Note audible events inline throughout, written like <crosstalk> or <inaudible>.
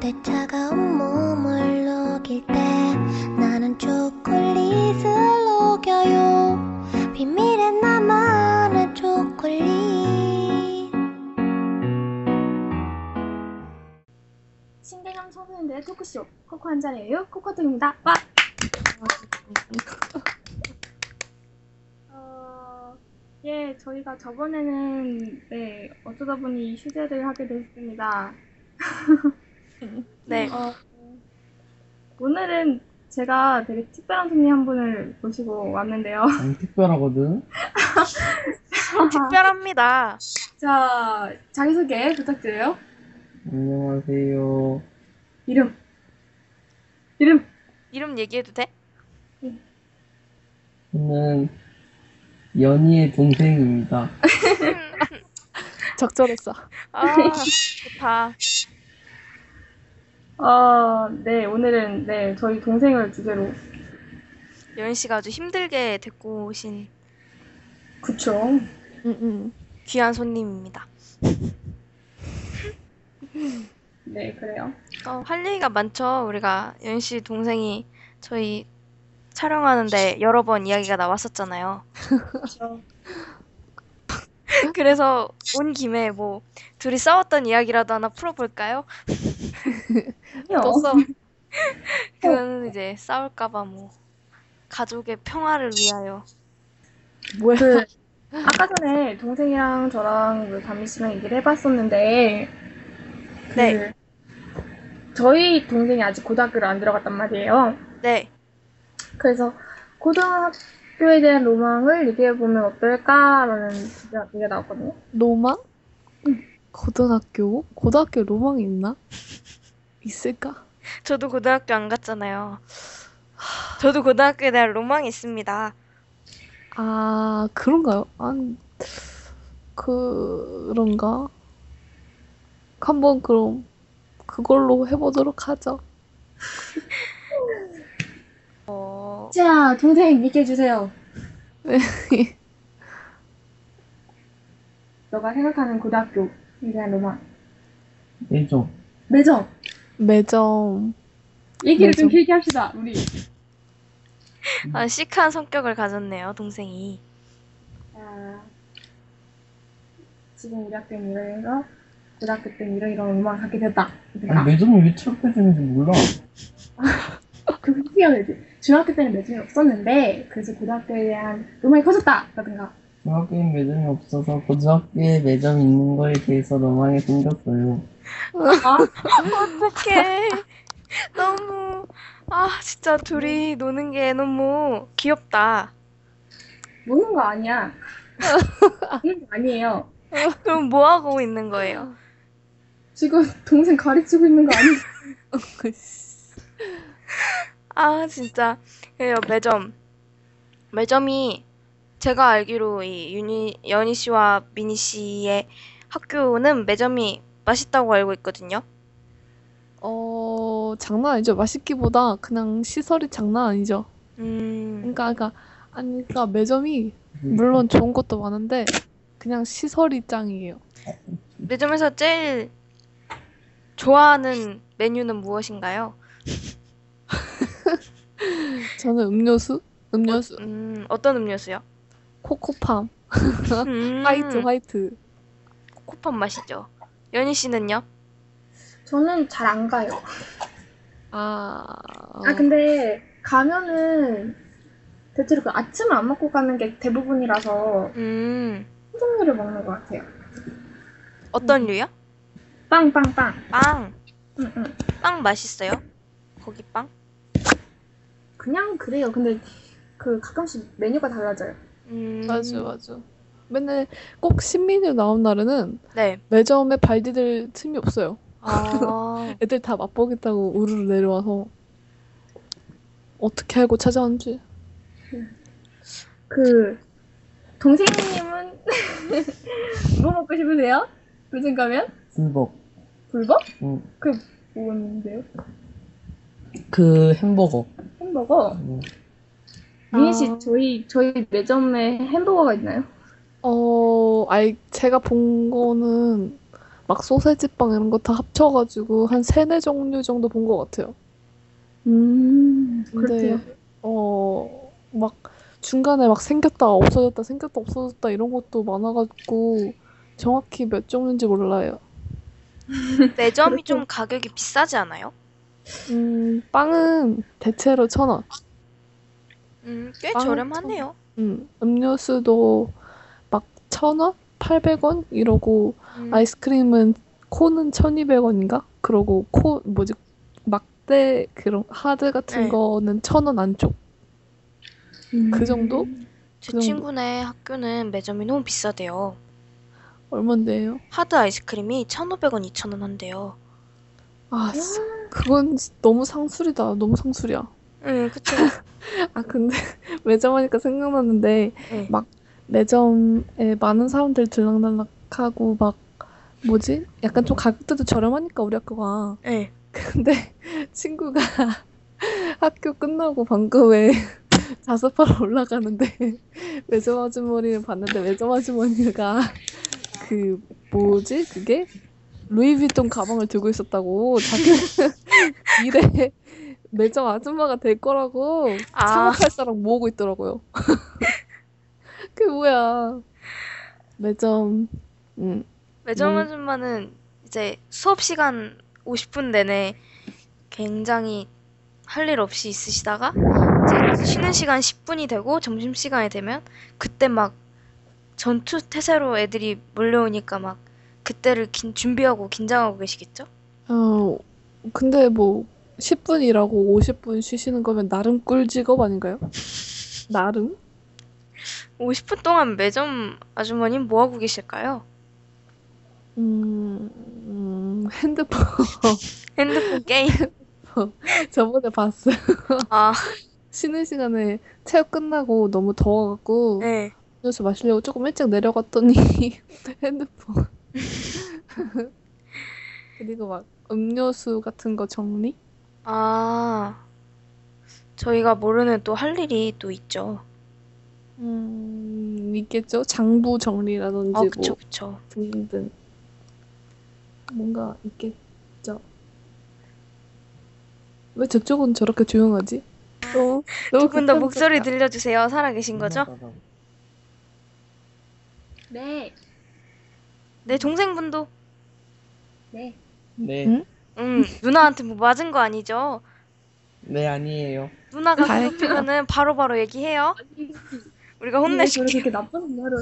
그대 차가운 몸을 녹일 때 나는 초콜릿을 녹여요 비밀의 나만의 초콜릿 신개념 청소년들의 토크쇼 코코 한 잔이에요 코코톡입니다. 와. 어, 예, 저희가 저번에는 네 어쩌다 보니 휴재를 하게 됐습니다. <laughs> 네. 어, 오늘은 제가 되게 특별한 손님 한 분을 모시고 왔는데요. 안 특별하거든. <laughs> 특별합니다. 자, 자기소개 부탁드려요. 안녕하세요. 이름. 이름. 이름 얘기해도 돼? 저는 연희의 동생입니다. <laughs> <laughs> 적절했어. 아, 좋다. 어, 네, 오늘은 네, 저희 동생을 주제로 여인 씨가 아주 힘들게 데리고 오신 그쵸. 응, 응. 귀한 손님입니다. <laughs> 네, 그래요. 어, 할 얘기가 많죠. 우리가 여인 씨 동생이 저희 촬영하는데 여러 번 이야기가 나왔었잖아요. 그쵸. <laughs> 그래서 온 김에 뭐 둘이 싸웠던 이야기라도 하나 풀어볼까요? <laughs> 또 써. <laughs> 그건 이제 싸울까봐 뭐 가족의 평화를 위하여 뭐야? 그, 아까 전에 동생이랑 저랑 그 담비 씨랑 얘기를 해봤었는데, 그, 네. 저희 동생이 아직 고등학교를 안 들어갔단 말이에요. 네. 그래서 고등학 교에 대한 로망을 얘기해보면 어떨까라는 얘기가 나왔거든요. 로망? 고등학교? 고등학교 로망이 있나? <laughs> 있을까? 저도 고등학교 안 갔잖아요. 저도 고등학교에 대한 로망이 있습니다. 아, 그런가요? 안, 그런가? 한번 그럼 그걸로 해보도록 하죠. <laughs> 어, 자, 동생 얘기해주세요. 네. 너가 생각하는 고등학교 에 대한 로망. 예정. 매점. 매점. 얘기를 좀 매점. 길게 합시다, 우리. 아, 시크한 성격을 가졌네요, 동생이. 자, 지금 우리 학교는 이래서 고등학교 때는 이런 이런 로망을 갖게 됐다. 아니, 매점이 왜 취업해주는지 몰라. 그 후기야지. 중학교 때는 매점이 없었는데 그래서 고등학교에 대한 로망이 커졌다. 라든가. 중학교엔 매점이 없어서 고등학교에 매점이 있는 거에 대해서 로망이 생겼어요. 어떡해. <laughs> 너무, 아, 진짜 둘이 노는 게 너무 귀엽다. 노는 거 아니야. 노는 거 아니에요. <laughs> 그럼 뭐 하고 있는 거예요? 지금 동생 가르치고 있는 거 아니야. <laughs> 아, 진짜. 그래요, 매점. 매점이 제가 알기로 이 윤희, 연희 씨와 미니 씨의 학교는 매점이 맛있다고 알고 있거든요. 어, 장난 아니죠. 맛있기보다 그냥 시설이 장난 아니죠. 음, 그러니까, 그러니까, 아니, 그러니까 매점이 물론 좋은 것도 많은데 그냥 시설이 짱이에요. 매점에서 제일 좋아하는 메뉴는 무엇인가요? 저는 음료수? 음료수. 음, 어떤 음료수요? 코코팜. 음, 화이트, 화이트. 코코팜 맛이죠. 연희 씨는요? 저는 잘 안 가요. 아, 아 근데 가면은 대체로 그 아침을 안 먹고 가는 게 대부분이라서 음, 한 종류를 먹는 것 같아요. 어떤 류요? 빵, 빵, 빵. 빵. 응, 응. 빵 맛있어요? 거기 빵? 그냥 그래요. 근데 그 가끔씩 메뉴가 달라져요. 음, 맞아, 맞아. 맨날 꼭 신메뉴 나온 날에는 네. 매점에 발 디딜 틈이 없어요. 아, <laughs> 애들 다 맛보겠다고 우르르 내려와서 어떻게 알고 찾아왔는지. 그 동생님은 <laughs> 뭐 먹고 싶으세요? 요즘 가면 불법. 불법? 응. 그 뭔데요? 그 햄버거. 햄버거. 응. 미인 씨 아. 저희 저희 매점에 햄버거가 있나요? 어, 아이, 제가 본 거는 막 소세지 빵 이런 거 다 합쳐가지고 한 세네 종류 정도 본 것 같아요. 음, 근데 그렇대요. 어, 막 중간에 막 생겼다 없어졌다 생겼다 없어졌다 이런 것도 많아가지고 정확히 몇 종류인지 몰라요. <laughs> 매점이 좀 가격이 비싸지 않아요? 음, 빵은 대체로 천 원. 음, 꽤 빵은 저렴하네요. 음, 음료수도 막 천 원? 800원? 이러고 음, 아이스크림은 코는 1200원인가? 그러고 코 뭐지 막대 그런 하드 같은 네. 거는 천 원 안쪽. 음. 그 정도? 제 그. 친구네 학교는 매점이 너무 비싸대요. 얼만데요? 하드 아이스크림이 1,500원, 2,000원 한대요. 아, 씨, 그건 너무 상술이다. 너무 상술이야. 응, 그쵸. <laughs> 아, 근데 <laughs> 매점 하니까 생각났는데 네. 막 매점에 많은 사람들 들락날락하고 막 뭐지? 약간 좀 가격대도 저렴하니까 우리 학교가. 네. <laughs> 근데 친구가 학교 끝나고 방금에 자습하러 올라가는데 매점 아주머니를 봤는데 매점 아주머니가 그 뭐지 그게 루이비통 가방을 들고 있었다고 자기는 <laughs> 미래 매점 아줌마가 될 거라고 아. 창업할 사람 모으고 있더라고요. <laughs> 그게 뭐야 매점 음 매점 음. 아줌마는 이제 수업 시간 50분 내내 굉장히 할 일 없이 있으시다가 이제 쉬는 시간 10분이 되고 점심 시간이 되면 그때 막 전투 태세로 애들이 몰려오니까 막 그때를 긴- 준비하고 긴장하고 계시겠죠? 어, 근데 뭐 10분 일하고 50분 쉬시는 거면 나름 꿀 직업 아닌가요? <laughs> 나름? 50분 동안 매점 아주머님 뭐 하고 계실까요? 음, 음, 핸드폰 <laughs> 핸드폰 게임. <laughs> 저번에 봤어요. 아, 쉬는 시간에 체육 끝나고 너무 더워갖고 네. 음료수 마시려고 조금 일찍 내려갔더니 핸드폰 <laughs> 그리고 막 음료수 같은 거 정리? 아, 저희가 모르는 또 할 일이 또 있죠. 음, 있겠죠? 장부 정리라든지 아, 뭐 그쵸, 그쵸. 등등 뭔가 있겠죠. 왜 저쪽은 저렇게 조용하지? 어, 너무 두분더 극단적이야. 목소리 들려주세요. 살아계신 거죠? 네, 네, 동생분도. 네. 네, 응? 음, 누나한테 뭐 맞은 거 아니죠? 네 아니에요. 누나가. 괴롭히면은 바로바로 얘기해요. 우리가 왜 혼내줄게. 그렇게 나쁜 누나를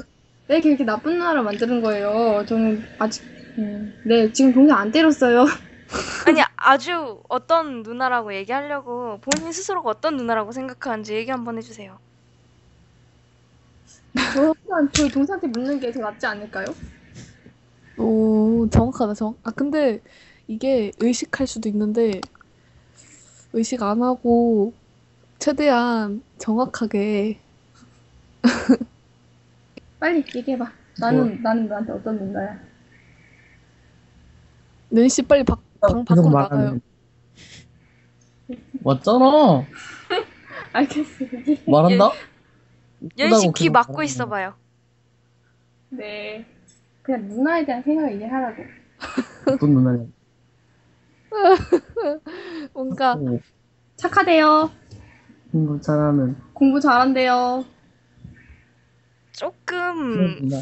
왜 그렇게 나쁜 누나를 만드는 거예요? 저는 아직 음, 네 지금 동생 안 때렸어요. <laughs> 아니, 아주 어떤 누나라고 얘기하려고 본인 스스로가 어떤 누나라고 생각하는지 얘기 한번 해주세요. 저 한번 저희 동생한테 묻는 게 더 낫지 않을까요? 오, 정확하다, 정. 아, 근데 이게 의식할 수도 있는데 의식 안 하고 최대한 정확하게 <laughs> 빨리 얘기해봐. 나는 나는 너한테 어떤 누나야? nen씨 빨리 방, 방 밖으로 나가요. 맞잖아. <laughs> 알겠어. 말한다? 연씨 귀 계속 막고 있어봐요. 네. 그냥 누나에 대한 생각을 이해하라고. 나쁜 누나냐. <laughs> 뭔가 오, 착하대요. 공부 잘하는 공부 잘한대요. 조금 누나.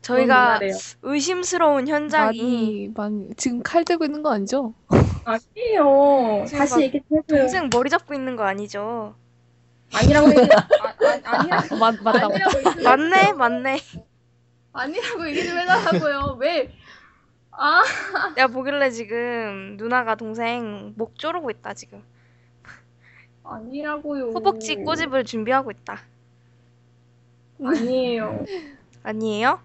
저희가 누나래요. 의심스러운 현장이 많이 많이 지금 칼 들고 있는 거 아니죠? 아니에요. 지금 다시 막 얘기 좀 해줘요. 동생 머리 잡고 있는 거 아니죠? 아니라고 얘기 아, 아, 아니라, <laughs> 맞 맞다. 아니라고 얘기 맞네, 맞네. 아니라고 얘기 좀 해달라고요. 왜? 아, 내가 보길래 지금 누나가 동생 목 조르고 있다 지금. 아니라고요. 허벅지 꼬집을 준비하고 있다. 아니에요. 아니에요?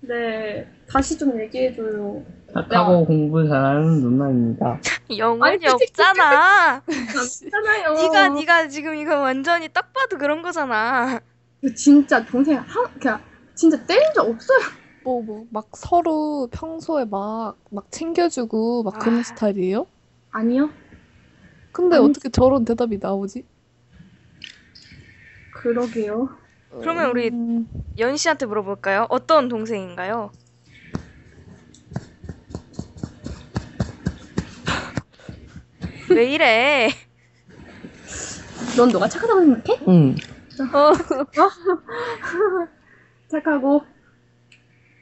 네. 다시 좀 얘기해줘요. 착하고 공부 잘하는 누나입니다. <laughs> 영혼이 아니, 없잖아. 남잖아요. 네가 네가 지금 이거 완전히 딱 봐도 그런 거잖아. 진짜 동생 한 그냥 진짜 때린 적 없어요. 뭐, 뭐, 막 서로 평소에 막, 막 챙겨주고 막 아... 그런 스타일이에요? 아니요. 근데 아니... 어떻게 저런 대답이 나오지? 그러게요. 그러면 우리 음. 연 씨한테 물어볼까요? 어떤 동생인가요? <laughs> 왜 이래? 넌 너가 착하다고 생각해? 응. 어. 어? <laughs> 착하고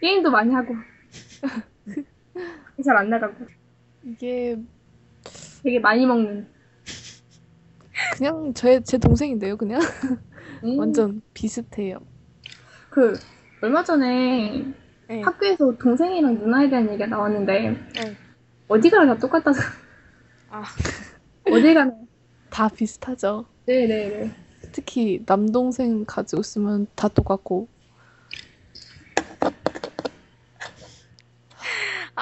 게임도 많이 하고 <laughs> 잘 안 나가고 이게 되게 많이 먹는 그냥 제, 제 동생인데요, 그냥. 음. <laughs> 완전 비슷해요. 그 얼마 전에 네. 학교에서 동생이랑 누나에 대한 얘기가 나왔는데 네. 어디 가나 다 똑같다서 아. <laughs> 어디 가나 다 비슷하죠. 네네네 특히 남동생 가지고 있으면 다 똑같고.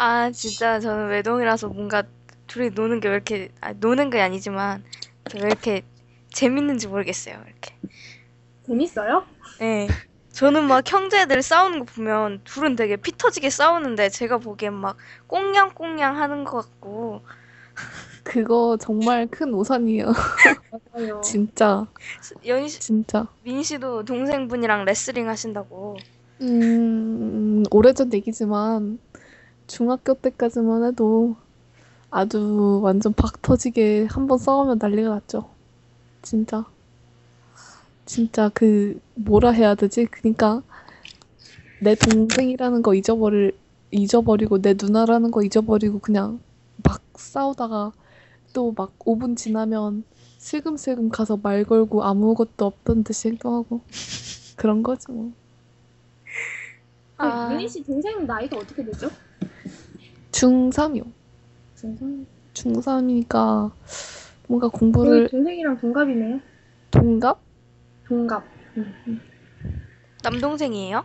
아, 진짜 저는 외동이라서 뭔가 둘이 노는 게 왜 이렇게, 아, 노는 게 아니지만, 왜 이렇게 재밌는지 모르겠어요, 이렇게. 재밌어요? 네. 저는 막 형제들 싸우는 거 보면 둘은 되게 피 터지게 싸우는데 제가 보기엔 막 꽁냥꽁냥 하는 것 같고, 그거 정말 큰 오산이에요. 맞아요 <laughs> 진짜, 연희 씨, 진짜. 민 씨도 동생분이랑 레슬링 하신다고. 음, 오래전 얘기지만, 중학교 때까지만 해도 아주 완전 박 터지게 한 번 싸우면 난리가 났죠. 진짜. 진짜 그, 뭐라 해야 되지? 그니까, 내 동생이라는 거 잊어버릴, 잊어버리고, 내 누나라는 거 잊어버리고, 그냥 막 싸우다가, 또 막 5분 지나면 슬금슬금 가서 말 걸고 아무것도 없던 듯이 행동하고, 그런 거지 뭐. 아. 그 윤희 씨 동생 나이가 어떻게 되죠? 중3이요. 동생 중3이니까 뭔가 공부를 동생이랑 동갑이네요 동갑? 동갑. 남동생이에요?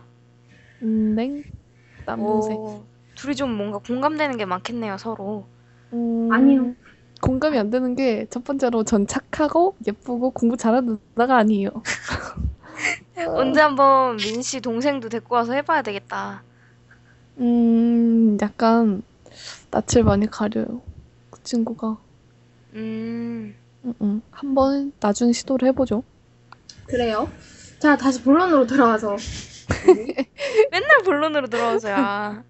음, 네. 남동생. 오, 둘이 좀 뭔가 공감되는 게 많겠네요, 서로. 음, 아니요. 공감이 안 되는 게 첫 번째로 전 착하고 예쁘고 공부 잘하는 누나가 아니에요. <laughs> 언제 한번 민 씨 동생도 데리고 와서 해봐야 되겠다. 음, 약간 낯을 많이 가려요. 그 친구가. 음, 음, 음. 한번 나중에 시도를 해보죠. 그래요 자 다시 본론으로 돌아와서 <laughs> 맨날 본론으로 들어오세요. <laughs>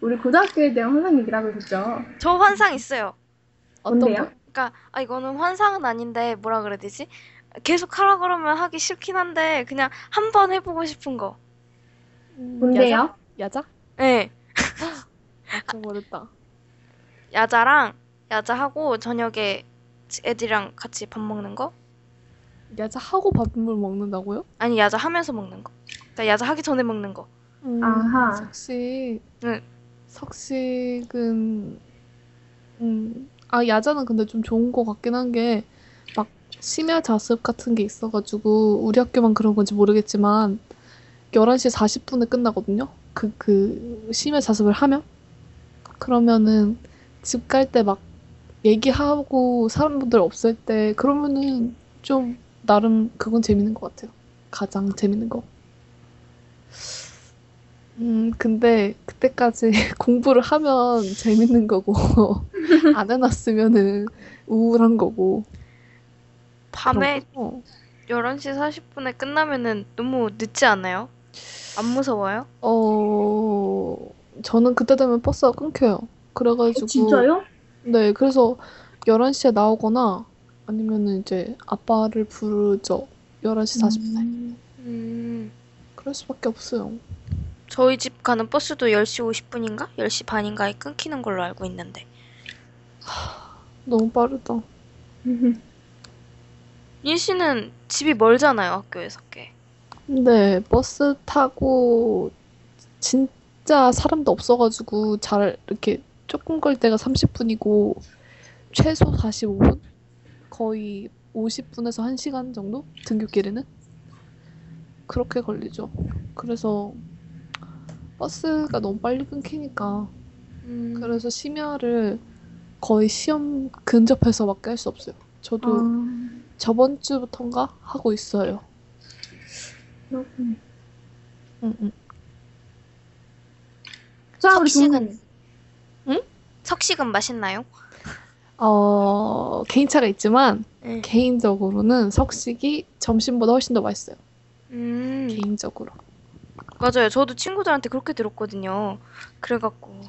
우리 고등학교에 대한 환상 얘기를 하고 있었죠 저 환상 있어요. 어떤 뭔데요? 거? 그러니까 아 이거는 환상은 아닌데 뭐라 그래야 되지? 계속 하라 그러면 하기 싫긴 한데 그냥 한 번 해보고 싶은 거. 음, 뭔데요? 야자? 네, 야자? 아, 그거 모르겠다. 야자랑 야자하고 저녁에 애들이랑 같이 밥 먹는 거? 야자 하고 밥을 먹는다고요? 아니 야자 하면서 먹는 거. 그러니까 야자 하기 전에 먹는 거. 음, 아하. 석식. 네. 석식은 음, 아 야자는 근데 좀 좋은 거 같긴 한 게 막 심야 자습 같은 게 있어가지고 우리 학교만 그런 건지 모르겠지만 11시 40분에 끝나거든요. 그, 그 심야 자습을 하면 그러면은 집 갈 때 막 얘기하고 사람들 없을 때 그러면은 좀 나름 그건 재밌는 것 같아요. 가장 재밌는 거. 음, 근데 그때까지 <laughs> 공부를 하면 재밌는 거고, <laughs> 안 해놨으면은 우울한 거고. 밤에 어, 11시 40분에 끝나면은 너무 늦지 않아요? 안 무서워요? 어, 저는 그때 되면 버스가 끊겨요. 그래가지고. 진짜요? 네, 그래서 11시에 나오거나 아니면은 이제 아빠를 부르죠. 11시 40분에. 음, 그럴 수밖에 없어요. 저희 집 가는 버스도 10시 50분인가? 10시 반인가에 끊기는 걸로 알고 있는데. 너무 빠르다. <laughs> 인 씨는 집이 멀잖아요, 학교에서 꽤. 근데 버스 타고 진짜 사람도 없어가지고 잘 이렇게 조금 걸 때가 30분이고 최소 45분? 거의 50분에서 1시간 정도? 등굣길에는? 그렇게 걸리죠. 그래서 버스가 너무 빨리 끊기니까 음, 그래서 심야를 거의 시험 근접해서밖에 할 수 없어요. 저도 아, 저번 주부터인가 하고 있어요. 그렇군요. 응, 응. 동생. 응? 석식은 맛있나요? 어, 개인차가 있지만 네. 개인적으로는 석식이 점심보다 훨씬 더 맛있어요. 음, 개인적으로. 맞아요. 저도 친구들한테 그렇게 들었거든요. 그래갖고.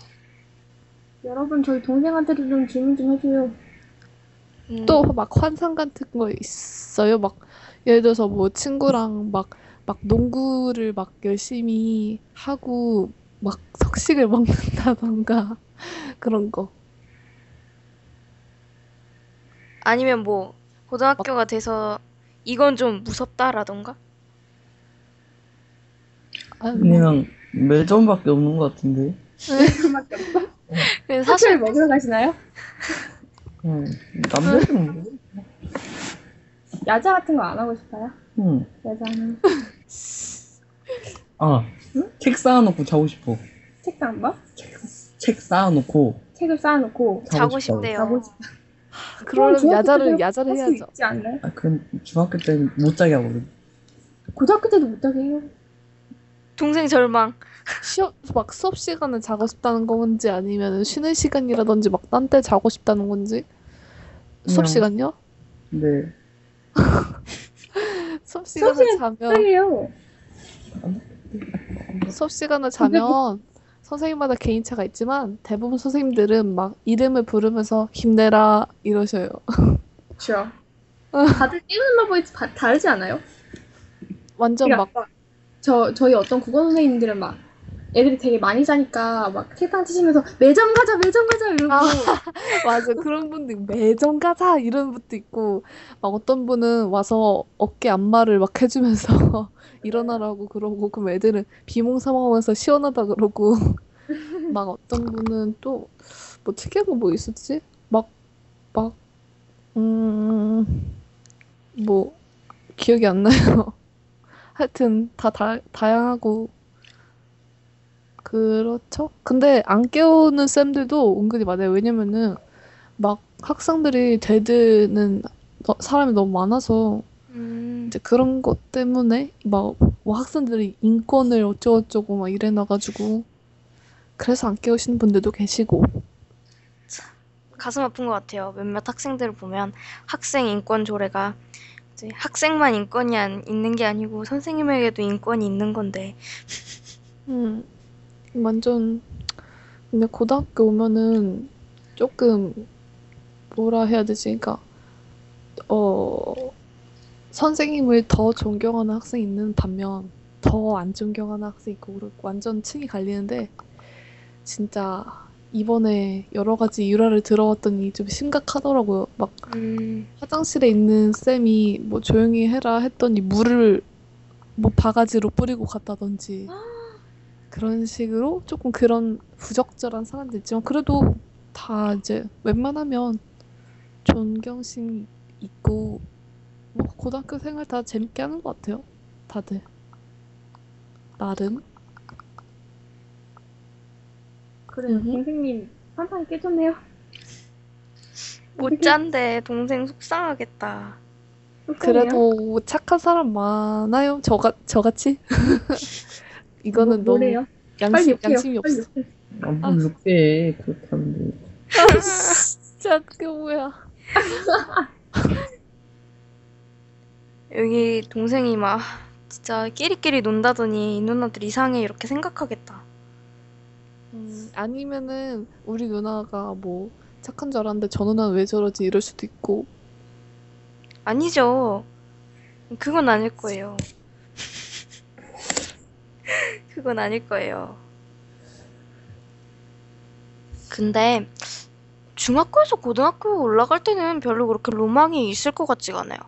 여러분 저희 동생한테도 좀 질문 좀 해줘요. 음, 또막 환상 같은 거 있어요. 막 예를 들어서 뭐 친구랑 막 막 농구를 막 열심히 하고 막 석식을 먹는다던가 <laughs> 그런 거. 아니면 뭐 고등학교가 돼서 이건 좀 무섭다라던가? 아, 뭐, 그냥 매점밖에 없는 것 같은데. 그밖에 없어. 근데 <laughs> 사실 사실 먹으러 가시나요? 응. 남자들은 뭐. 야자 같은 거 안 하고 싶어요? 응. 야자는 아, 책 쌓아놓고 자고 싶어. 책상 뭐? 책 쌓아놓고 책을 쌓아놓고 자고. 싶대요. 자고 싶. 그러려면 중학교 야자를 야자를 해야죠. 있지 않나요? 아, 그건 중학교 때는 못 자게 하거든. 고등학교 때도 못 자게 해요. 동생 절망. 시험 막 수업 시간에 자고 싶다는 건지 아니면 쉬는 시간이라든지 막 딴 때 자고 싶다는 건지 수업 그냥- 시간요? 근데 <laughs> 수업 시간에 시간 자면 딱이에요. 수업 시간에 자면 선생님마다 개인차가 있지만 대부분 선생님들은 막 이름을 부르면서 힘내라 이러셔요. 그렇죠. <laughs> 다들 방법이 다, 다르지 않아요? 완전 막 그러니까 저 저희 어떤 국어 선생님들은 막 애들이 되게 많이 자니까 막 책상 치시면서 매점 가자 매점 가자 이러고 아. <laughs> 맞아 그런 분들 매점 가자 이런 분도 있고 막 어떤 분은 와서 어깨 안마를 막 해주면서 <laughs> 일어나라고 그러고 그럼 애들은 비몽사몽하면서 시원하다 그러고 <laughs> 막 어떤 분은 또 뭐 특이한 거 뭐 있었지? 막 막 음 뭐 기억이 안 나요. 하여튼 다, 다 다양하고 그렇죠. 근데 안 깨우는 쌤들도 은근히 많아요. 왜냐면은 막 학생들이 대드는 너- 사람이 너무 많아서 음, 이제 그런 것 때문에 막 뭐 학생들이 인권을 어쩌고저쩌고 막 이래 놔가지고 그래서 안 깨우시는 분들도 계시고 가슴 아픈 것 같아요. 몇몇 학생들을 보면 학생 인권 조례가 이제 학생만 인권이 안, 있는 게 아니고 선생님에게도 인권이 있는 건데 음 완전 근데 고등학교 오면은 조금 뭐라 해야 되지? 그러니까 어 선생님을 더 존경하는 학생이 있는 반면 더 안 존경하는 학생이 있고 그리고 완전 층이 갈리는데 진짜 이번에 여러 가지 일화를 들어왔더니 좀 심각하더라고요. 막 음, 화장실에 있는 쌤이 뭐 조용히 해라 했더니 물을 뭐 바가지로 뿌리고 갔다든지 그런 식으로 조금 그런 부적절한 사람도 있지만 그래도 다 이제 웬만하면 존경심 있고 뭐 고등학교 생활 다 재밌게 하는 것 같아요. 다들 나름 그래요. 음흠. 선생님 한판 깨졌네요. 못 짠데 동생 속상하겠다. 속상해요. 그래도 착한 사람 많아요. 저가 저같이 <laughs> 이거는 뭐, 너무 뭐래요? 빨리 양심 욕해요. 양심이 빨리 없어. 욕해. 안 부를게 그렇다는데. <laughs> 진짜 그게 뭐야? <laughs> 여기 동생이 막 진짜 끼리끼리 논다더니 이 누나들 이상해 이렇게 생각하겠다. 음, 아니면은 우리 누나가 뭐 착한 줄 알았는데 저 누나는 왜 저러지 이럴 수도 있고 아니죠. 그건 아닐 거예요. 그건 아닐 거예요. 근데 중학교에서 고등학교 올라갈 때는 별로 그렇게 로망이 있을 것 같지가 않아요.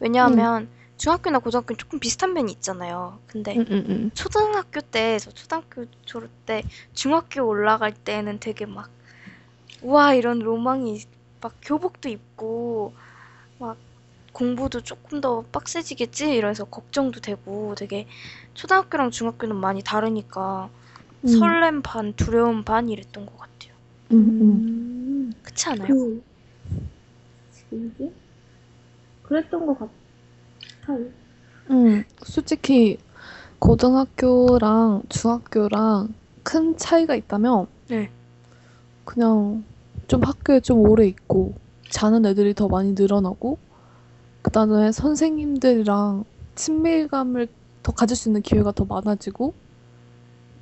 왜냐하면 중학교나 고등학교는 조금 비슷한 면이 있잖아요. 근데 응응응 초등학교 때, 저 초등학교 졸업 때, 중학교 올라갈 때는 되게 막, 우와, 이런 로망이, 막 교복도 입고, 막 공부도 조금 더 빡세지겠지? 이러면서 걱정도 되고, 되게 초등학교랑 중학교는 많이 다르니까, 설렘 반, 두려움 반 이랬던 것 같아요. 응응 그렇지 않아요? 그 뭐지? 그랬던 것 같아요. 응 솔직히 고등학교랑 중학교랑 큰 차이가 있다면 네. 그냥 좀 학교에 좀 오래 있고 자는 애들이 더 많이 늘어나고 그다음에 선생님들이랑 친밀감을 더 가질 수 있는 기회가 더 많아지고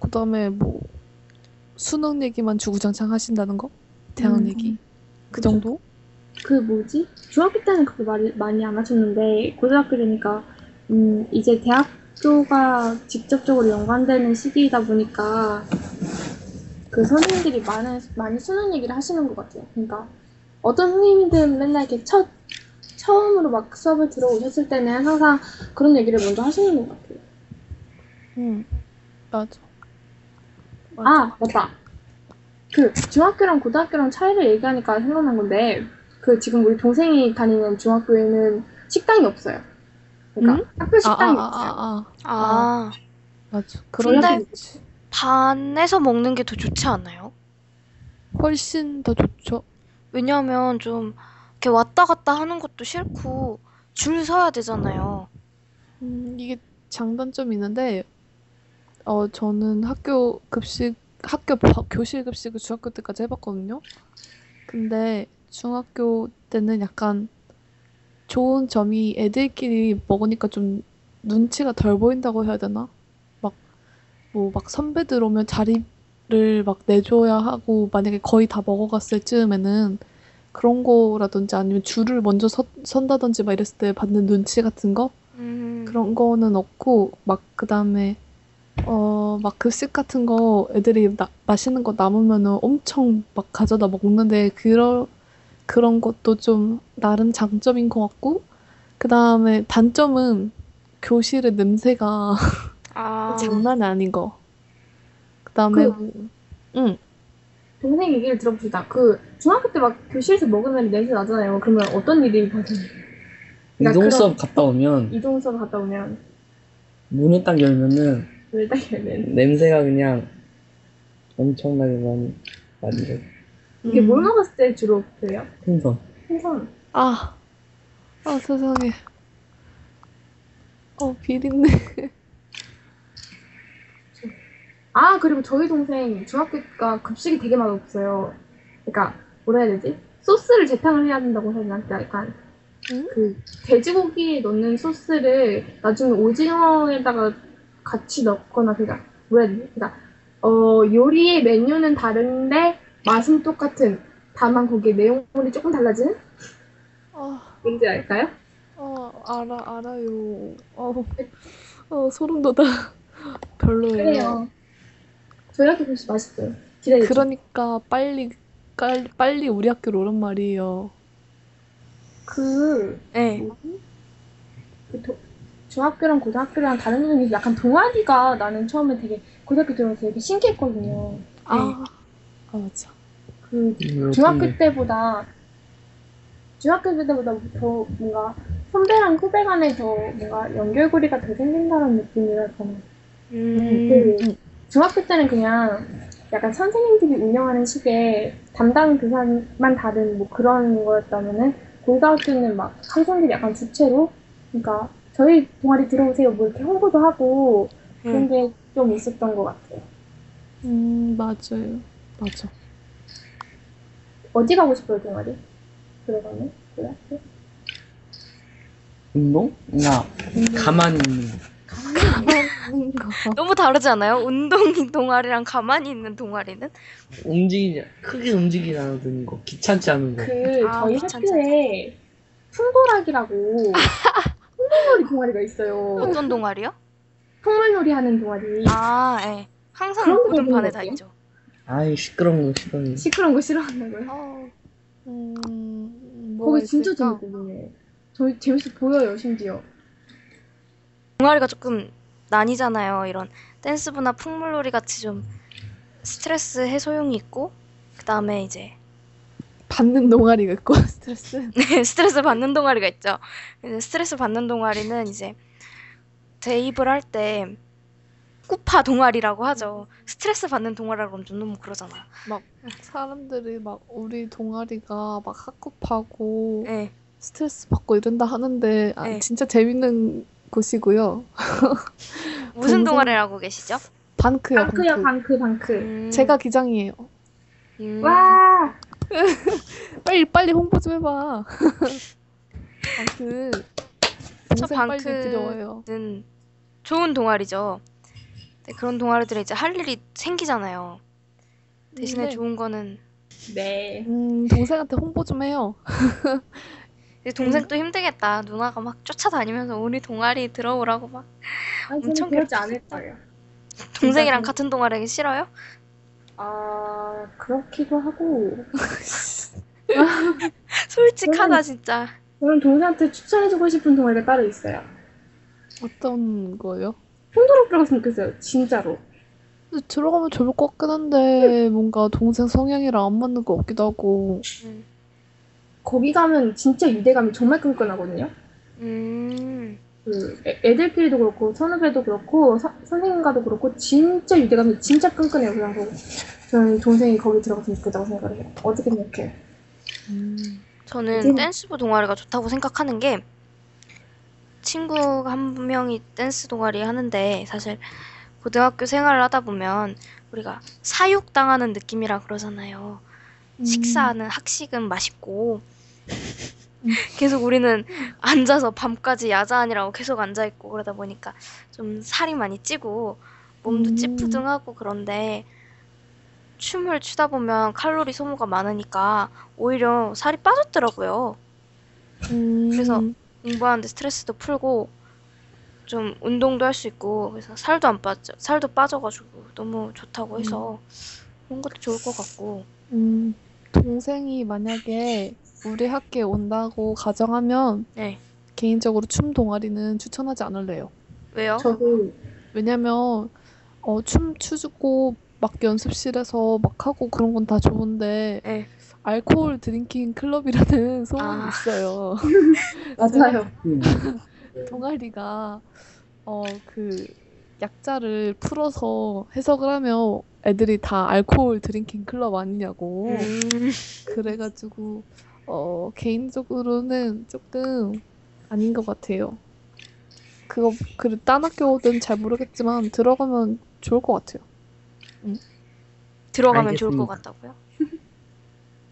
그다음에 뭐 수능 얘기만 주구장창 하신다는 거 대학 음, 얘기 그 그죠. 정도 그 뭐지? 중학교 때는 그렇게 많이, 많이 안 하셨는데 고등학교 되니까 음, 이제 대학교가 직접적으로 연관되는 시기이다 보니까 그 선생님들이 많은, 많이 수능 얘기를 하시는 것 같아요. 그러니까 어떤 선생님들은 맨날 이렇게 첫 처음으로 막 수업을 들어오셨을 때는 항상 그런 얘기를 먼저 하시는 것 같아요. 응, 맞아. 맞아. 아, 맞다. 그 중학교랑 고등학교랑 차이를 얘기하니까 생각난 건데 그 지금 우리 동생이 다니는 중학교에는 식당이 없어요. 그러니까 학교 아, 식당이 아, 없어요. 아, 아, 아, 맞아. 그런 근데- 게 있지. 반에서 먹는 게 더 좋지 않아요? 훨씬 더 좋죠. 왜냐하면 좀 이렇게 왔다 갔다 하는 것도 싫고 줄 서야 되잖아요. 음, 이게 장단점이 있는데, 어, 저는 학교 급식, 학교 바- 교실 급식을 중학교 때까지 해봤거든요. 근데 중학교 때는 약간 좋은 점이 애들끼리 먹으니까 좀 눈치가 덜 보인다고 해야 되나? 막, 뭐, 막 선배들 오면 자리를 막 내줘야 하고, 만약에 거의 다 먹어갔을 즈음에는 그런 거라든지 아니면 줄을 먼저 서, 선다든지 막 이랬을 때 받는 눈치 같은 거? 음, 그런 거는 없고 막 그다음에 어막 급식 같은 거 애들이 나, 맛있는 거 남으면은 엄청 막 가져다 먹는데 그런 그런 것도 좀 나름 장점인 것 같고 그다음에 단점은 교실의 냄새가 아, <laughs> 장난이 아닌 거. 그다음에 그- 응 동생 얘기를 들어봅시다. 그 중학교 때 막 교실에서 먹으면 냄새 나잖아요. 그러면 어떤 일이 벌어져요? 그러니까 이동 수업 갔다 오면 이동 수업 갔다 오면 문을 딱 열면은 왜딱 열면 냄새가 그냥 엄청나게 많이 나죠. 이게 음. 뭘 먹었을 때 주로 그래요? 생선. 생선. 아, 아 세상에. 어 비린내. 아 그리고 저희 동생 중학교가 급식이 되게 맛없어요. 그러니까 뭐라 해야 되지? 소스를 재탕을 해야 된다고 해야 되나? 그러니까 약간 응? 그 돼지고기에 넣는 소스를 나중에 오징어에다가 같이 넣거나 그러니까 뭐라 해야 되지? 그러니까 어 요리의 메뉴는 다른데 맛은 똑같은 다만 거기에 내용물이 조금 달라지는 아. 뭔지 알까요? 어, 알아, 알아요. 어, 어, 소름 돋아. <laughs> 별로예요. 그래요. 저희 학교 급식 맛있어요. 기대해. 그러니까 빨리, 빨리, 빨리 우리 학교로 오란 말이에요. 그 네. 그 도- 중학교랑 고등학교랑 다른 점이 약간 동아리가 나는 처음에 되게 고등학교 들어서 되게 신기했거든요. 아, 아, 맞아. 그 음, 중학교? 때보다 중학교 때보다 더 뭔가 선배랑 후배 간에 더 뭔가 연결고리가 더 생긴다는 느낌이랄까나. 음, 그 중학교 때는 그냥 약간 선생님들이 운영하는 식의 담당 교사만 다른 뭐 그런 거였다면은 고등학교는 막 선생님들이 약간 주체로 그러니까 저희 동아리 들어오세요 뭐 이렇게 홍보도 하고 그런 음. 게좀 있었던 것 같아요. 음, 맞아요. 맞아. 어디 가고 싶어요 동아리? 들어가면 고등학교? 운동? 나 가만히 있는 거. 가만히 거. 너무 다르지 않아요? 운동 동아리랑 가만히 있는 동아리는? 움직이지 크게 움직이지 않는 거. 귀찮지 않은 거. 그 아, 저희 귀찮지 학교에 풍고락이라고 풍물놀이 동아리가 있어요. 어떤 동아리요? 풍물놀이 하는 동아리. 아, 예. 항상 그런 거 모든 반에 거 다? 있죠. 아이 시끄러운 거 싫어해. 시끄러운 거 싫어하는 거예요. 어, 음, 뭐가 거기 진짜 있을까? 재밌거든요. 저희 재밌어 보여요 심지어. 동아리가 조금 나뉘잖아요. 이런 댄스부나 풍물놀이 같이 좀 스트레스 해소용이 있고, 그 다음에 이제 받는 동아리가 있고, <laughs> 스트레스. <laughs> 네, 스트레스 받는 동아리가 있죠. 스트레스 받는 동아리는 이제 대입을 할 때 꾸파 동아리라고 하죠. 스트레스 받는 동아리라고 하면 좀 너무 그러잖아. 막, 사람들이 막, 우리 동아리가 막 학급하고, 네. 스트레스 받고 이런다 하는데, 아, 네. 진짜 재밌는 곳이고요. <laughs> 무슨 동생- 동아리라고 계시죠? 방크요, 방크요 방크. 방크 방크. 음, 제가 기장이에요. 음, 와 <laughs> 빨리 빨리 홍보 좀 해봐. <laughs> 방크. 저 동생 빨리 방크- 들여와요. 는 좋은 동아리죠. 근데 그런 동아리들이 이제 할 일이 생기잖아요. 대신에 네. 좋은 거는 네. 음, 동생한테 홍보 좀 해요. 이제 동생도 힘들겠다. 누나가 막 쫓아다니면서 우리 동아리 들어오라고 막. 아니, 엄청 저는 그러지 않을 거예요. 동생이랑 동- 같은 동아리 하기 싫어요? 아, 그렇기도 하고. <laughs> 솔직하다 진짜. 저는 동생한테 추천해주고 싶은 동아리가 따로 있어요. 어떤 거요? 홍도로 들어갔으면 좋겠어요. 진짜로. 들어가면 좋을 것 같긴 한데 뭔가 동생 성향이랑 안 맞는 거 같기도 하고 음. 거기 가면 진짜 유대감이 정말 끈끈하거든요. 음. 그 애- 애들끼리도 그렇고 선후배도 그렇고 서- 선생님과도 그렇고 진짜 유대감이 진짜 끈끈해요. 그래서 저는 동생이 거기 들어갔으면 좋겠다고 생각을 해요. 어떻게 생각해요? 음, 저는 이제는- 댄스부 동아리가 좋다고 생각하는 게 친구가 한 명이 댄스 동아리 하는데 사실 고등학교 생활을 하다 보면 우리가 사육당하는 느낌이라 그러잖아요. 음. 식사는 학식은 맛있고 음. <laughs> 계속 우리는 앉아서 밤까지 야자하느라고 계속 앉아 있고 그러다 보니까 좀 살이 많이 찌고 몸도 음. 찌푸둥하고 그런데 춤을 추다 보면 칼로리 소모가 많으니까 오히려 살이 빠졌더라고요. 음, 그래서 공부하는데 스트레스도 풀고 좀 운동도 할 수 있고 그래서 살도 안 빠져 살도 빠져가지고 너무 좋다고 해서 그런 것도 좋을 것 같고 음, 동생이 만약에 우리 학교에 온다고 가정하면 네 개인적으로 춤 동아리는 추천하지 않을래요. 왜요? 저도 왜냐면 어, 춤 추고 막 연습실에서 막 하고 그런 건 다 좋은데 네. alcohol drinking club이라는 <laughs> 소문이 아. 있어요. <laughs> 맞아요. <laughs> 동아리가 어 그 약자를 풀어서 해석을 하면 애들이 다 alcohol drinking club 아니냐고 음, 그래가지고 어 개인적으로는 조금 아닌 것 같아요. 그거 그딴 학교든 잘 모르겠지만 들어가면 좋을 것 같아요. 들어가면 좋을 것 알겠습니다. 같다고요?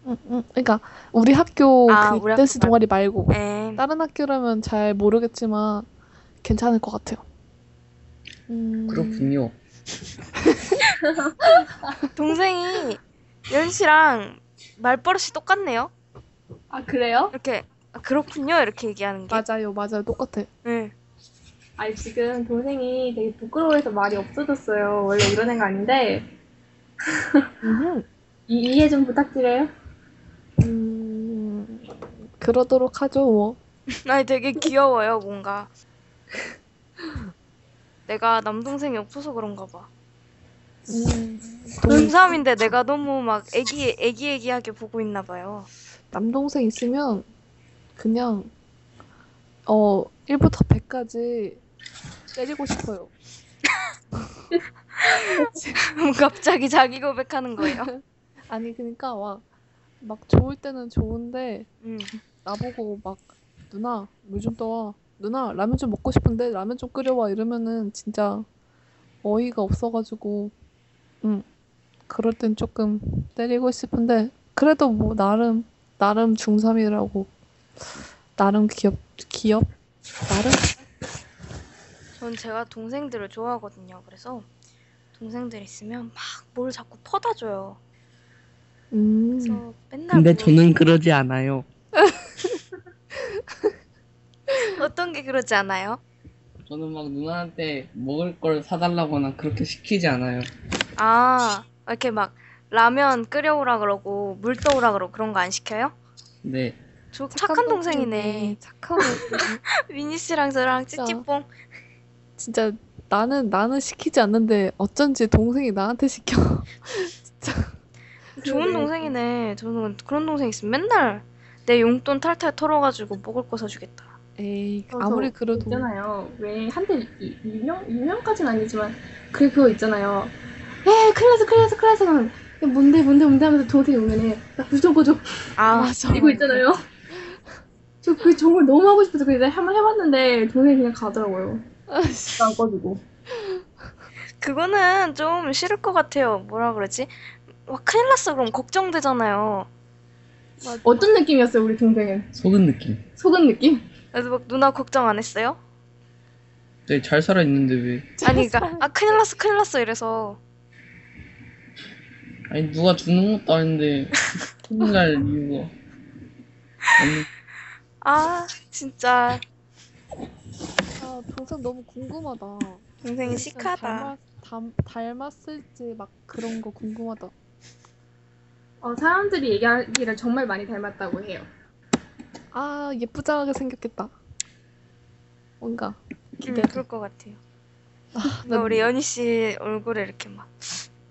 응, 응. 그러니까 우리 학교 아, 그 우리 댄스 학교 동아리 말고 네. 다른 학교라면 잘 모르겠지만 괜찮을 것 같아요. 음, 그렇군요. <laughs> 동생이 연 씨랑 말버릇이 똑같네요. 아 그래요? 이렇게 아, 그렇군요 이렇게 얘기하는 게. 맞아요, 맞아요, 똑같아. 네. 아니 지금 동생이 되게 부끄러워해서 말이 없어졌어요. 원래 이런 애가 아닌데 음, <laughs> 이, 이해 좀 부탁드려요. 음, 그러도록 하죠, 뭐. <laughs> 아니 되게 귀여워요 뭔가. 내가 남동생이 없어서 그런가 봐. 음, 동, 중3인데 내가 너무 막 애기 애기 애기하게 보고 있나 봐요. 남동생 있으면 그냥 어 1부터 100까지 때리고 싶어요. <laughs> 갑자기 자기 고백하는 거예요. <laughs> 아니 그러니까 막, 막 좋을 때는 좋은데 음. 나보고 막 누나 물 좀 떠와 누나 라면 좀 먹고 싶은데 라면 좀 끓여와 이러면은 진짜 어이가 없어가지고 응 그럴 땐 조금 때리고 싶은데 그래도 뭐 나름 나름 중3이라고 나름 귀엽 귀엽 나름 전 제가 동생들을 좋아하거든요. 그래서 동생들 있으면 막 뭘 자꾸 퍼다 줘요. 음 그래서 맨날 근데 뭐- 저는 그러지 않아요. <laughs> <laughs> 어떤 게 그러지 않아요? 저는 막 누나한테 먹을 걸 사달라거나 그렇게 시키지 않아요. 아 이렇게 막 라면 끓여오라 그러고 물 떠오라 그러고 그런 거 안 시켜요? 네. 저 착한 동생이네. 착한 <laughs> 미니 씨랑 저랑 진짜. 찌찌뽕. 진짜 나는 나는 시키지 않는데 어쩐지 동생이 나한테 시켜 <laughs> 좋은 동생이네. 저는 그런 동생 있으면 맨날 내 용돈 탈탈 털어가지고 먹을 거 사주겠다. 에이 저- 아무리 저 그래도 있잖아요. 왜 한때 이- 유명 유명까지는 아니지만 그 그거 있잖아요. 에 났어 큰일 났어 그러면 야, 뭔데 뭔데 뭔데 하면서 동생이 오면은 나 구조 구조 아 맞아 이거 있잖아요. 저 그게 정말 너무 하고 싶어서 그냥 한번 해봤는데 동생이 그냥 가더라고요. 안 꺼지고. 그거는 좀 싫을 것 같아요. 뭐라 그러지? 와 큰일 났어 그럼 걱정되잖아요. 어떤 느낌이었어요 우리 동생은? 속은 느낌. 속은 느낌? 그래서 막 누나 걱정 안 했어요? 네, 잘 살아 있는데 왜. 아니 그니까 아 큰일 났어 큰일 났어 이래서 아니 누가 주는 것도 아닌데 <laughs> 혼날 이유가 아니 아, 진짜 아, 동생 너무 궁금하다. 동생이 시크하다. 닮았, 닮, 닮았 을지 막 그런 거 궁금하다. 어, 사람들이 얘기하기를 정말 많이 닮았다고 해요. 아, 예쁘장하게 생겼겠다. 뭔가. 음, 기대. 그럴 것 같아요. 아, 근데 나 우리 연희 씨 얼굴에 이렇게 막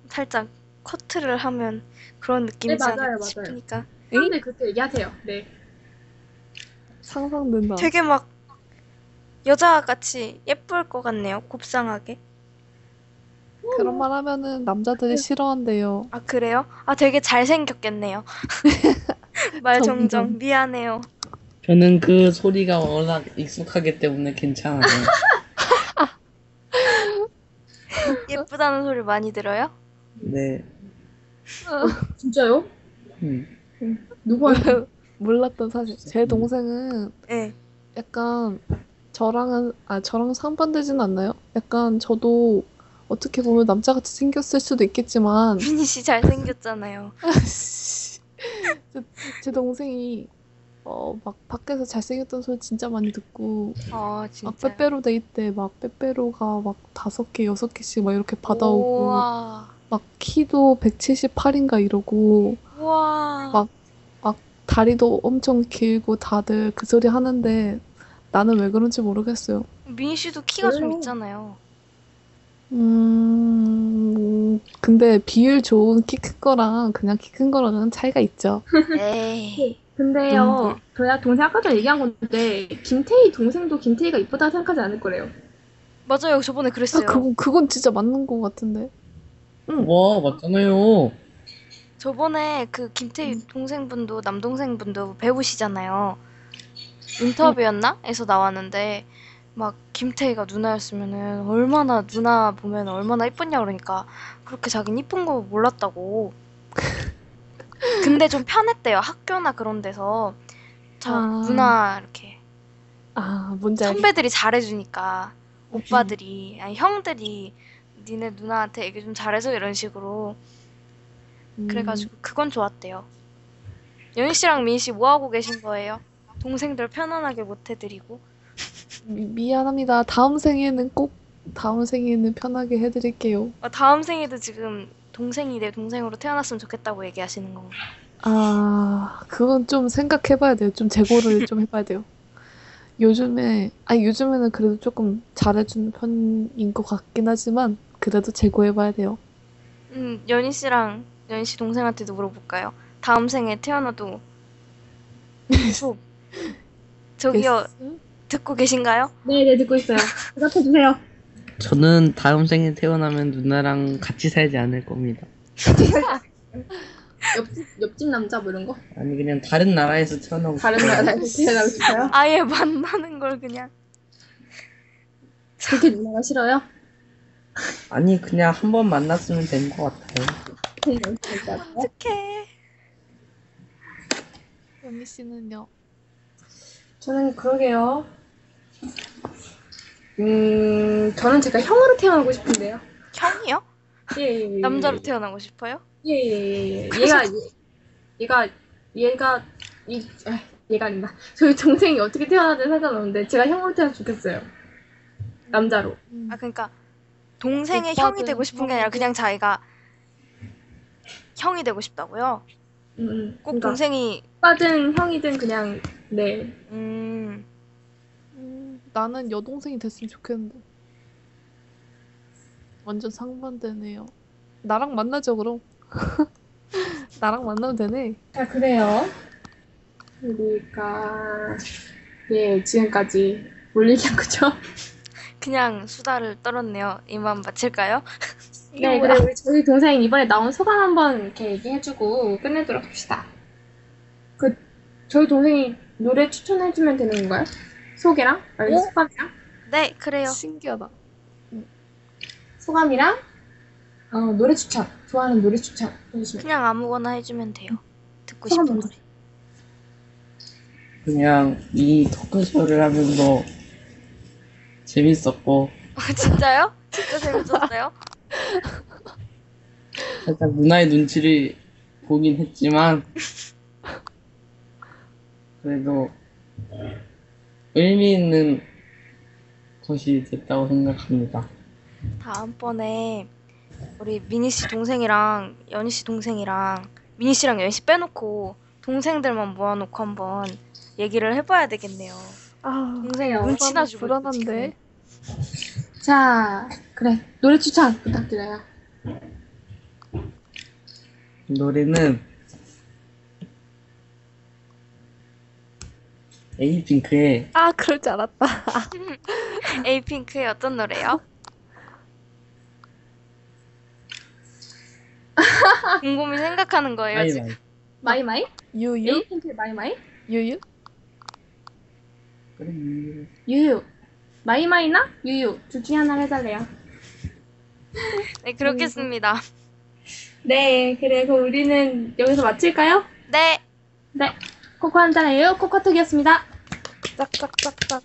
살짝 커트를 하면 그런 느낌이지 네, 않을까 맞아요. 싶으니까 사람들이 그렇게 얘기하세요. 네. 상상된다. 되게 막 여자같이 예쁠 것 같네요. 곱상하게. 그런 말 하면은 남자들이 싫어한대요. 아, 그래요? 아, 되게 잘생겼겠네요. <laughs> <laughs> 말. 정정 미안해요. 저는 그 소리가 워낙 익숙하기 때문에 괜찮아요. <laughs> 예쁘다는 소리 많이 들어요? 네. 진짜요? 음. 누구한테? <laughs> 몰랐던 사실. 제 동생은 네. 약간 저랑은 아 저랑 상반되진 않나요? 약간 저도 어떻게 보면 남자같이 생겼을 수도 있겠지만 미니 씨 잘생겼잖아요. <laughs> 제, 제 동생이 어 막 밖에서 잘생겼다는 소리 진짜 많이 듣고 아, 막 진짜. 빼빼로 데이 때 막 빼빼로가 막 다섯 개 여섯 개씩 막 이렇게 받아오고 우와. 막 키도 178인가 이러고 우와. 막- 다리도 엄청 길고 다들 그 소리 하는데 나는 왜 그런지 모르겠어요. 미니 씨도 키가 좀 왜요? 있잖아요. 음, 근데 비율 좋은 키 큰 거랑 그냥 키 큰 거랑은 차이가 있죠. 에이. 근데요, 저야 동생 아까 전에 얘기한 건데, 김태희 동생도 김태희가 이쁘다 생각하지 않을 거래요. 맞아요. 저번에 아, 그랬어요. 그건, 그건 진짜 맞는 거 같은데. 와 맞잖아요. 저번에 그 김태희 동생분도 남동생분도 배우시잖아요. 인터뷰였나? 에서 나왔는데 막 김태희가 누나였으면은 얼마나 누나 보면 얼마나 이쁘냐 그러니까 그렇게 자긴 이쁜 거 몰랐다고. 근데 좀 편했대요. 학교나 그런 데서 자 아. 누나 이렇게 아, 뭔지 알겠 선배들이 잘해주니까 오빠들이 아니 형들이 니네 누나한테 얘기 좀 잘해서 이런 식으로 음, 그래가지고 그건 좋았대요. 연희 씨랑 민희 씨뭐 하고 계신 거예요? 동생들 편안하게 못 해드리고. 미, 미안합니다. 다음 생에는 꼭 다음 생에는 편하게 해드릴게요. 어, 다음 생에도 지금 동생이 내 동생으로 태어났으면 좋겠다고 얘기하시는 건가? 아, 그건 좀 생각해봐야 돼요. 좀 재고를 <laughs> 좀 해봐야 돼요. 요즘에, 아니, 요즘에는 그래도 조금 잘해주는 편인 것 같긴 하지만, 그래도 재고해봐야 돼요. 음, 연희 씨랑 연희 씨 동생한테도 물어볼까요? 다음 생에 태어나도 <laughs> 속 저기요? 듣고 계신가요? 네 네, 듣고 있어요. 대답해 주세요. 저는 다음 생에 태어나면 누나랑 같이 살지 않을 겁니다. 옆집, 옆집 남자 뭐 이런 거? 아니 그냥 다른 나라에서 태어나고 다른 싶어요. 나라에서 태어나고 싶어요? 아예 만나는 걸 그냥 그렇게 누나가 싫어요? 아니 그냥 한 번 만났으면 된 것 같아요. 어떡해. 연미 씨는요? 저는 그러게요. 음, 저는 제가 형으로 태어나고 싶은데요. 형이요? 예, 예, 예, 남자로 예. 태어나고 싶어요? 예, 예, 예, 예. 얘가, 얘- 얘가, 얘가, 이, 아, 얘가 아닌다. 저희 동생이 어떻게 태어나든 상관없는데, 제가 형으로 태어나면 좋겠어요. 남자로. 음, 아 그러니까 동생의 형이 되고 싶은 게 아니라. 그냥 자기가 형이 되고 싶다고요? 음, 음. 꼭 그러니까 동생이 오빠든 형이든 그냥, 네. 음 음, 나는 여동생이 됐으면 좋겠는데. 완전 상반되네요. 나랑 만나죠, 그럼. <laughs> 나랑 만나면 되네. 자, 그래요. 그러니까, 예, 지금까지 뭘 얘기한 거죠? 그냥 수다를 떨었네요. 이만 마칠까요? <laughs> 네? 그래, 우리 저희 동생 이번에 나온 소감 한번 이렇게 얘기해주고 끝내도록 합시다. 그, 저희 동생이 노래 추천해주면 되는 건가요? 소개랑? 아니, 어? 소감이랑? 네 그래요. 신기하다. 소감이랑, 어, 노래 추천. 좋아하는 노래 추천 해주시면. 그냥 아무거나 해주면 돼요. 듣고 싶은. 노래. 그냥 이 토크쇼를 하면서 재밌었고 아 진짜요? 진짜 재밌었어요? <laughs> 살짝 누나의 눈치를 보긴 했지만 그래도 의미 있는 것이 됐다고 생각합니다. 다음번에 우리 미니 씨 동생이랑 연희 씨 동생이랑 미니 씨랑 연희 씨 빼놓고 동생들만 모아놓고 한번 얘기를 해봐야 되겠네요. 아, 동생이. 눈치나 주고 불안한데. 자, 그래. 노래 추천 부탁드려요. 노래는 에이핑크의 아, 그럴 줄 알았다. <laughs> 에이핑크의 어떤 노래요? <laughs> 곰곰이 생각하는 거예요 지금. My My My My? U You? 에이핑크의 My My? U You? 그래 음, 유유. 마이마이나 유유. 둘 중에 하나를 해달래요. 네 그렇겠습니다. 네, 그래. 그럼 우리는 여기서 마칠까요? 네. 네. 코코 한잔해요. 코코톡이었습니다. 짝짝짝짝.